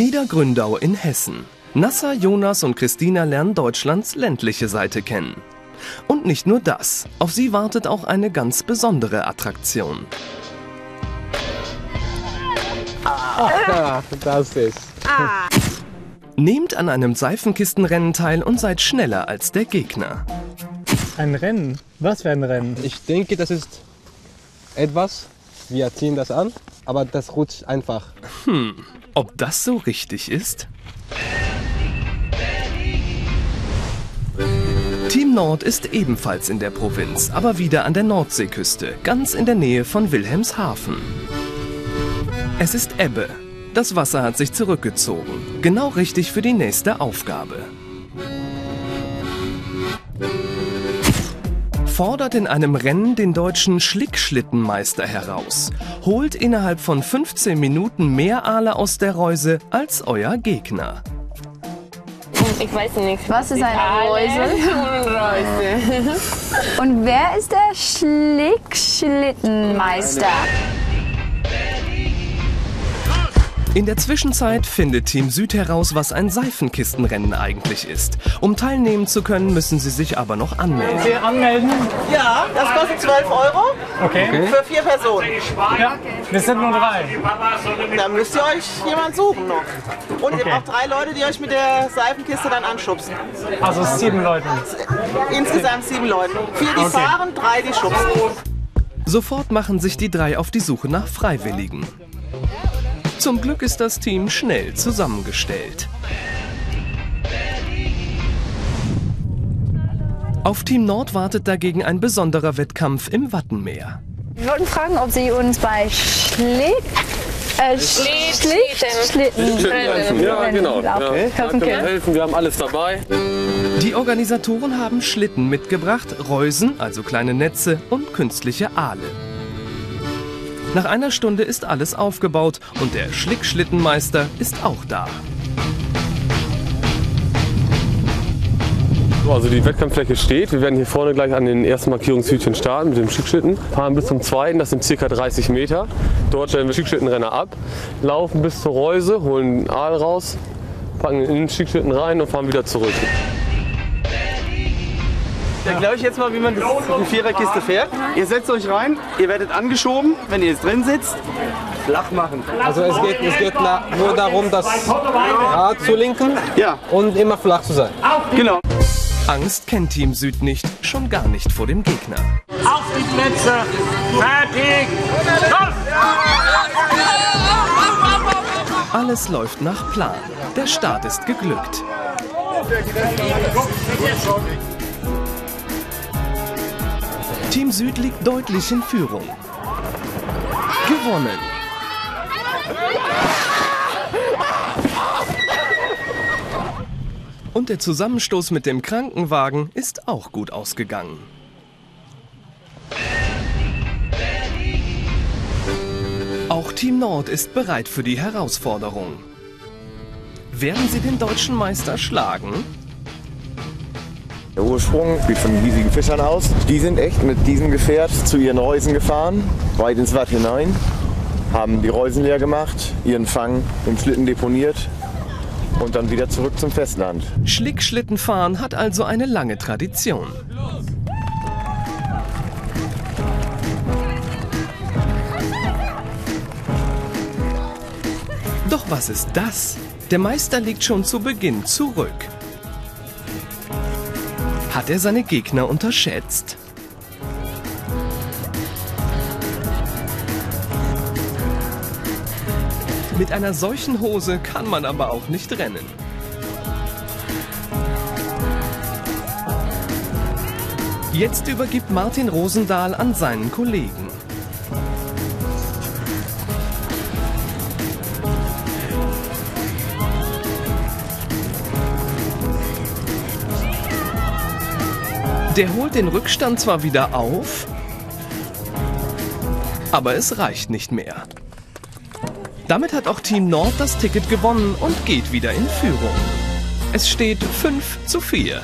Niedergründau in Hessen. Nasser, Jonas und Christina lernen Deutschlands ländliche Seite kennen. Und nicht nur das, auf sie wartet auch eine ganz besondere Attraktion. Ah, das ist. Nehmt an einem Seifenkistenrennen teil und seid schneller als der Gegner. Ein Rennen? Was für ein Rennen? Ich denke, das ist etwas. Wir ziehen das an, aber das rutscht einfach. Ob das so richtig ist? Team Nord ist ebenfalls in der Provinz, aber wieder an der Nordseeküste, ganz in der Nähe von Wilhelmshaven. Es ist Ebbe. Das Wasser hat sich zurückgezogen. Genau richtig für die nächste Aufgabe. Fordert in einem Rennen den deutschen Schlickschlittenmeister heraus. Holt innerhalb von 15 Minuten mehr Aale aus der Reuse als euer Gegner. Ich weiß nicht. Was ist eine Reuse? Reuse. Und wer ist der Schlickschlittenmeister? In der Zwischenzeit findet Team Süd heraus, was ein Seifenkistenrennen eigentlich ist. Um teilnehmen zu können, müssen sie sich aber noch anmelden. Sie anmelden? Ja, das kostet 12 Euro Okay. für vier Personen. Ja, wir sind nur drei. Da müsst ihr euch jemand suchen noch. Und Okay. ihr braucht drei Leute, die euch mit der Seifenkiste dann anschubsen. Also sieben Leute. Insgesamt sieben Leute. Vier, die Okay. fahren, drei, die schubsen. Sofort machen sich die drei auf die Suche nach Freiwilligen. Zum Glück ist das Team schnell zusammengestellt. Auf Team Nord wartet dagegen ein besonderer Wettkampf im Wattenmeer. Wir wollten fragen, ob Sie uns bei Schlick, äh, Schlick, Schlitten Ja, genau. Ja. helfen können wir können. helfen, wir haben alles dabei. Die Organisatoren haben Schlitten mitgebracht, Reusen, also kleine Netze und künstliche Aale. Nach einer Stunde ist alles aufgebaut und der Schlickschlittenmeister ist auch da. So, Also die Wettkampffläche steht. Wir werden hier vorne gleich an den ersten Markierungshütchen starten mit dem Schickschlitten. Fahren bis zum zweiten, das sind ca. 30 Meter. Dort stellen wir Schickschlittenrenner ab, laufen bis zur Reuse, holen einen Aal raus, packen in den Schickschlitten rein und fahren wieder zurück. Ich erkläre euch jetzt mal, wie man das, die Viererkiste fährt. Ihr setzt euch rein, ihr werdet angeschoben, wenn ihr jetzt drin sitzt, flach machen. Also es geht, es geht nur darum, das Rad zu lenken Ja, und immer flach zu sein. genau. Angst kennt Team Süd nicht, schon gar nicht vor dem Gegner. Auf die Plätze. Fertig. Los! Alles läuft nach Plan. Der Start ist geglückt. Team Süd liegt deutlich in Führung. Gewonnen. Und der Zusammenstoß mit dem Krankenwagen ist auch gut ausgegangen. Auch Team Nord ist bereit für die Herausforderung. Werden sie den deutschen Meister schlagen? Der Ursprung geht von den hiesigen Fischern aus. Die sind echt mit diesem Gefährt zu ihren Reusen gefahren, weit ins Watt hinein, haben die Reusen leer gemacht, ihren Fang im Schlitten deponiert und dann wieder zurück zum Festland. Schlickschlittenfahren hat also eine lange Tradition. Doch was ist das? Der Meister liegt schon zu Beginn zurück. Hat er seine Gegner unterschätzt? Mit einer solchen Hose kann man aber auch nicht rennen. Jetzt übergibt Martin Rosendahl an seinen Kollegen. Der holt den Rückstand zwar wieder auf, aber es reicht nicht mehr. Damit hat auch Team Nord das Ticket gewonnen und geht wieder in Führung. Es steht 5 zu 4.